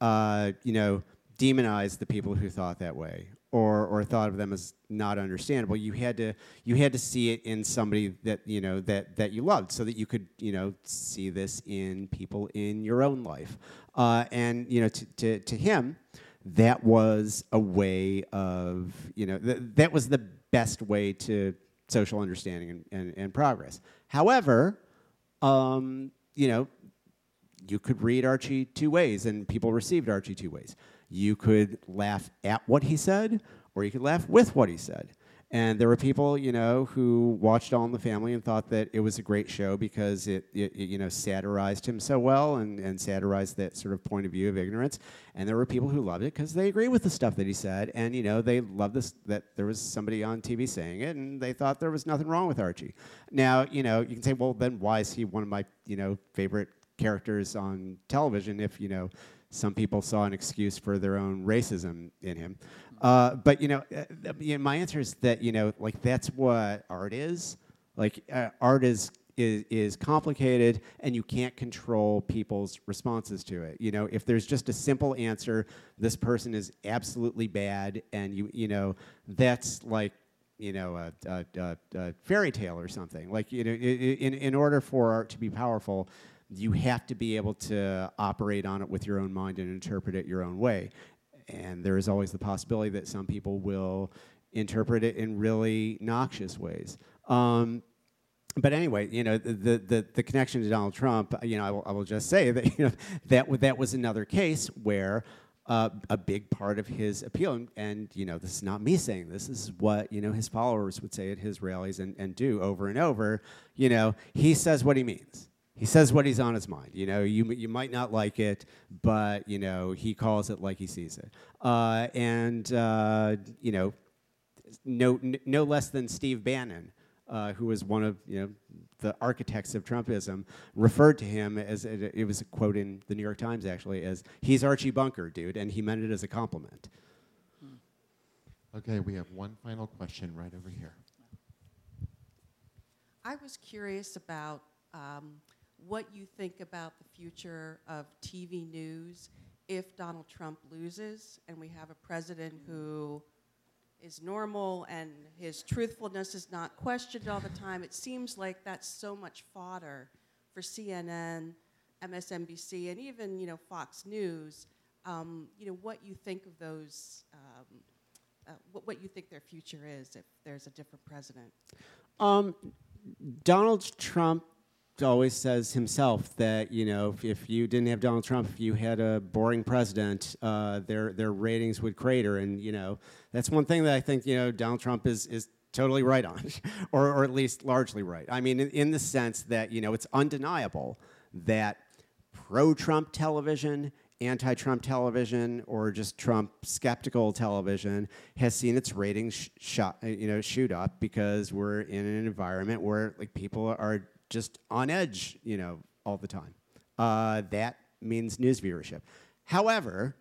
Speaker 3: uh, you know, demonize the people who thought that way or, or thought of them as not understandable. You had to, you had to see it in somebody that, you know, that, that you loved so that you could, you know, see this in people in your own life. Uh, and, you know, to, to, to him, that was a way of, you know, th- that was the best way to social understanding and, and, and progress. However, um, you know, you could read Archie two ways, and people received Archie two ways. You could laugh at what he said, or you could laugh with what he said. And there were people, you know, who watched All in the Family and thought that it was a great show because it, it, it, you know, satirized him so well and, and satirized that sort of point of view of ignorance. And there were people who loved it because they agree with the stuff that he said, and you know, they loved this that there was somebody on TV saying it, and they thought there was nothing wrong with Archie. Now, you know, you can say, well, then why is he one of my, you know, favorite characters on television? If you know, some people saw an excuse for their own racism in him. Uh, but you know, uh, you know, my answer is that you know, like that's what art is. Like uh, art is, is is complicated, and you can't control people's responses to it. You know, if there's just a simple answer, this person is absolutely bad, and you you know, that's like you know, a, a, a, a fairy tale or something. Like, you know, in, in order for art to be powerful, you have to be able to operate on it with your own mind and interpret it your own way. And there is always the possibility that some people will interpret it in really noxious ways. Um, but anyway, you know, the, the, the connection to Donald Trump, you know, I will, I will just say that, you know, that, that was another case where uh, a big part of his appeal, and, and, you know, this is not me saying this, this is what, you know, his followers would say at his rallies and, and do over and over, you know, he says what he means. He says what he's on his mind. You know, you, you might not like it, but, you know, he calls it like he sees it. Uh, and, uh, you know, no, no less than Steve Bannon, uh, who was one of you know the architects of Trumpism, referred to him as it, it was a quote in the New York Times actually as he's Archie Bunker, dude, and he meant it as a compliment.
Speaker 4: Okay, we have one final question right over here.
Speaker 13: I was curious about um, what you think about the future of TV news if Donald Trump loses and we have a president who is normal and his truthfulness is not questioned all the time. It seems like that's so much fodder for CNN MSNBC, and even you know Fox News, um, you know what you think of those, um, uh, what, what you think their future is if there's a different president.
Speaker 3: Um, Donald Trump always says himself that you know if, if you didn't have Donald Trump, if you had a boring president, uh, their their ratings would crater, and you know that's one thing that I think you know Donald Trump is is totally right on, or or at least largely right. I mean, in, in the sense that you know it's undeniable that pro-Trump television anti-Trump television or just Trump skeptical television has seen its ratings sh- shot, you know, shoot up because we're in an environment where like people are just on edge, you know, all the time. Uh, that means news viewership. However,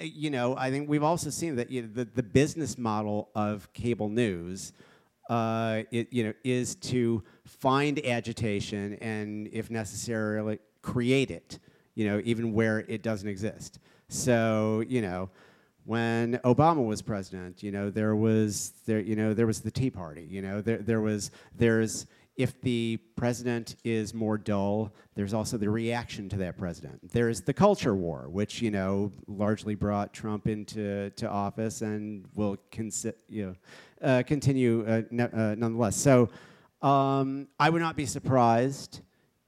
Speaker 3: uh, you know, I think we've also seen that you know, the, the business model of cable news, uh, it, you know, is to find agitation and, if necessarily, create it you know, even where it doesn't exist. So, you know, when Obama was president, you know, there was there, you know, there was the Tea Party. You know, there there was there's if the president is more dull, there's also the reaction to that president. There's the culture war, which you know largely brought Trump into to office and will consi- you know, uh, continue uh, uh, nonetheless. So um, I would not be surprised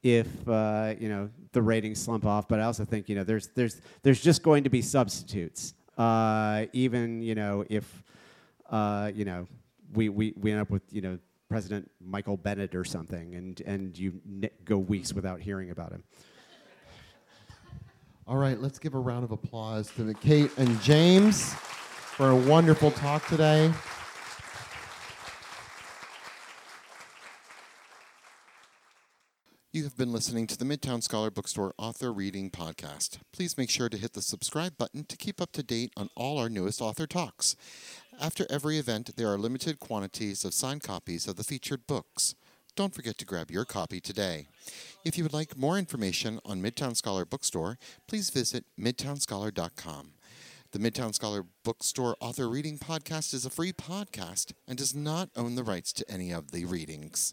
Speaker 3: if uh, you know the ratings slump off. But I also think you know there's there's there's just going to be substitutes, uh, even you know if uh, you know we, we we end up with you know President Michael Bennet or something, and and you go weeks without hearing about him.
Speaker 4: All right, let's give a round of applause to Kate and James for a wonderful talk today.
Speaker 14: You have been listening to the Midtown Scholar Bookstore Author Reading Podcast. Please make sure to hit the subscribe button to keep up to date on all our newest author talks. After every event, there are limited quantities of signed copies of the featured books. Don't forget to grab your copy today. If you would like more information on Midtown Scholar Bookstore, please visit midtownscholar.com. The Midtown Scholar Bookstore Author Reading Podcast is a free podcast and does not own the rights to any of the readings.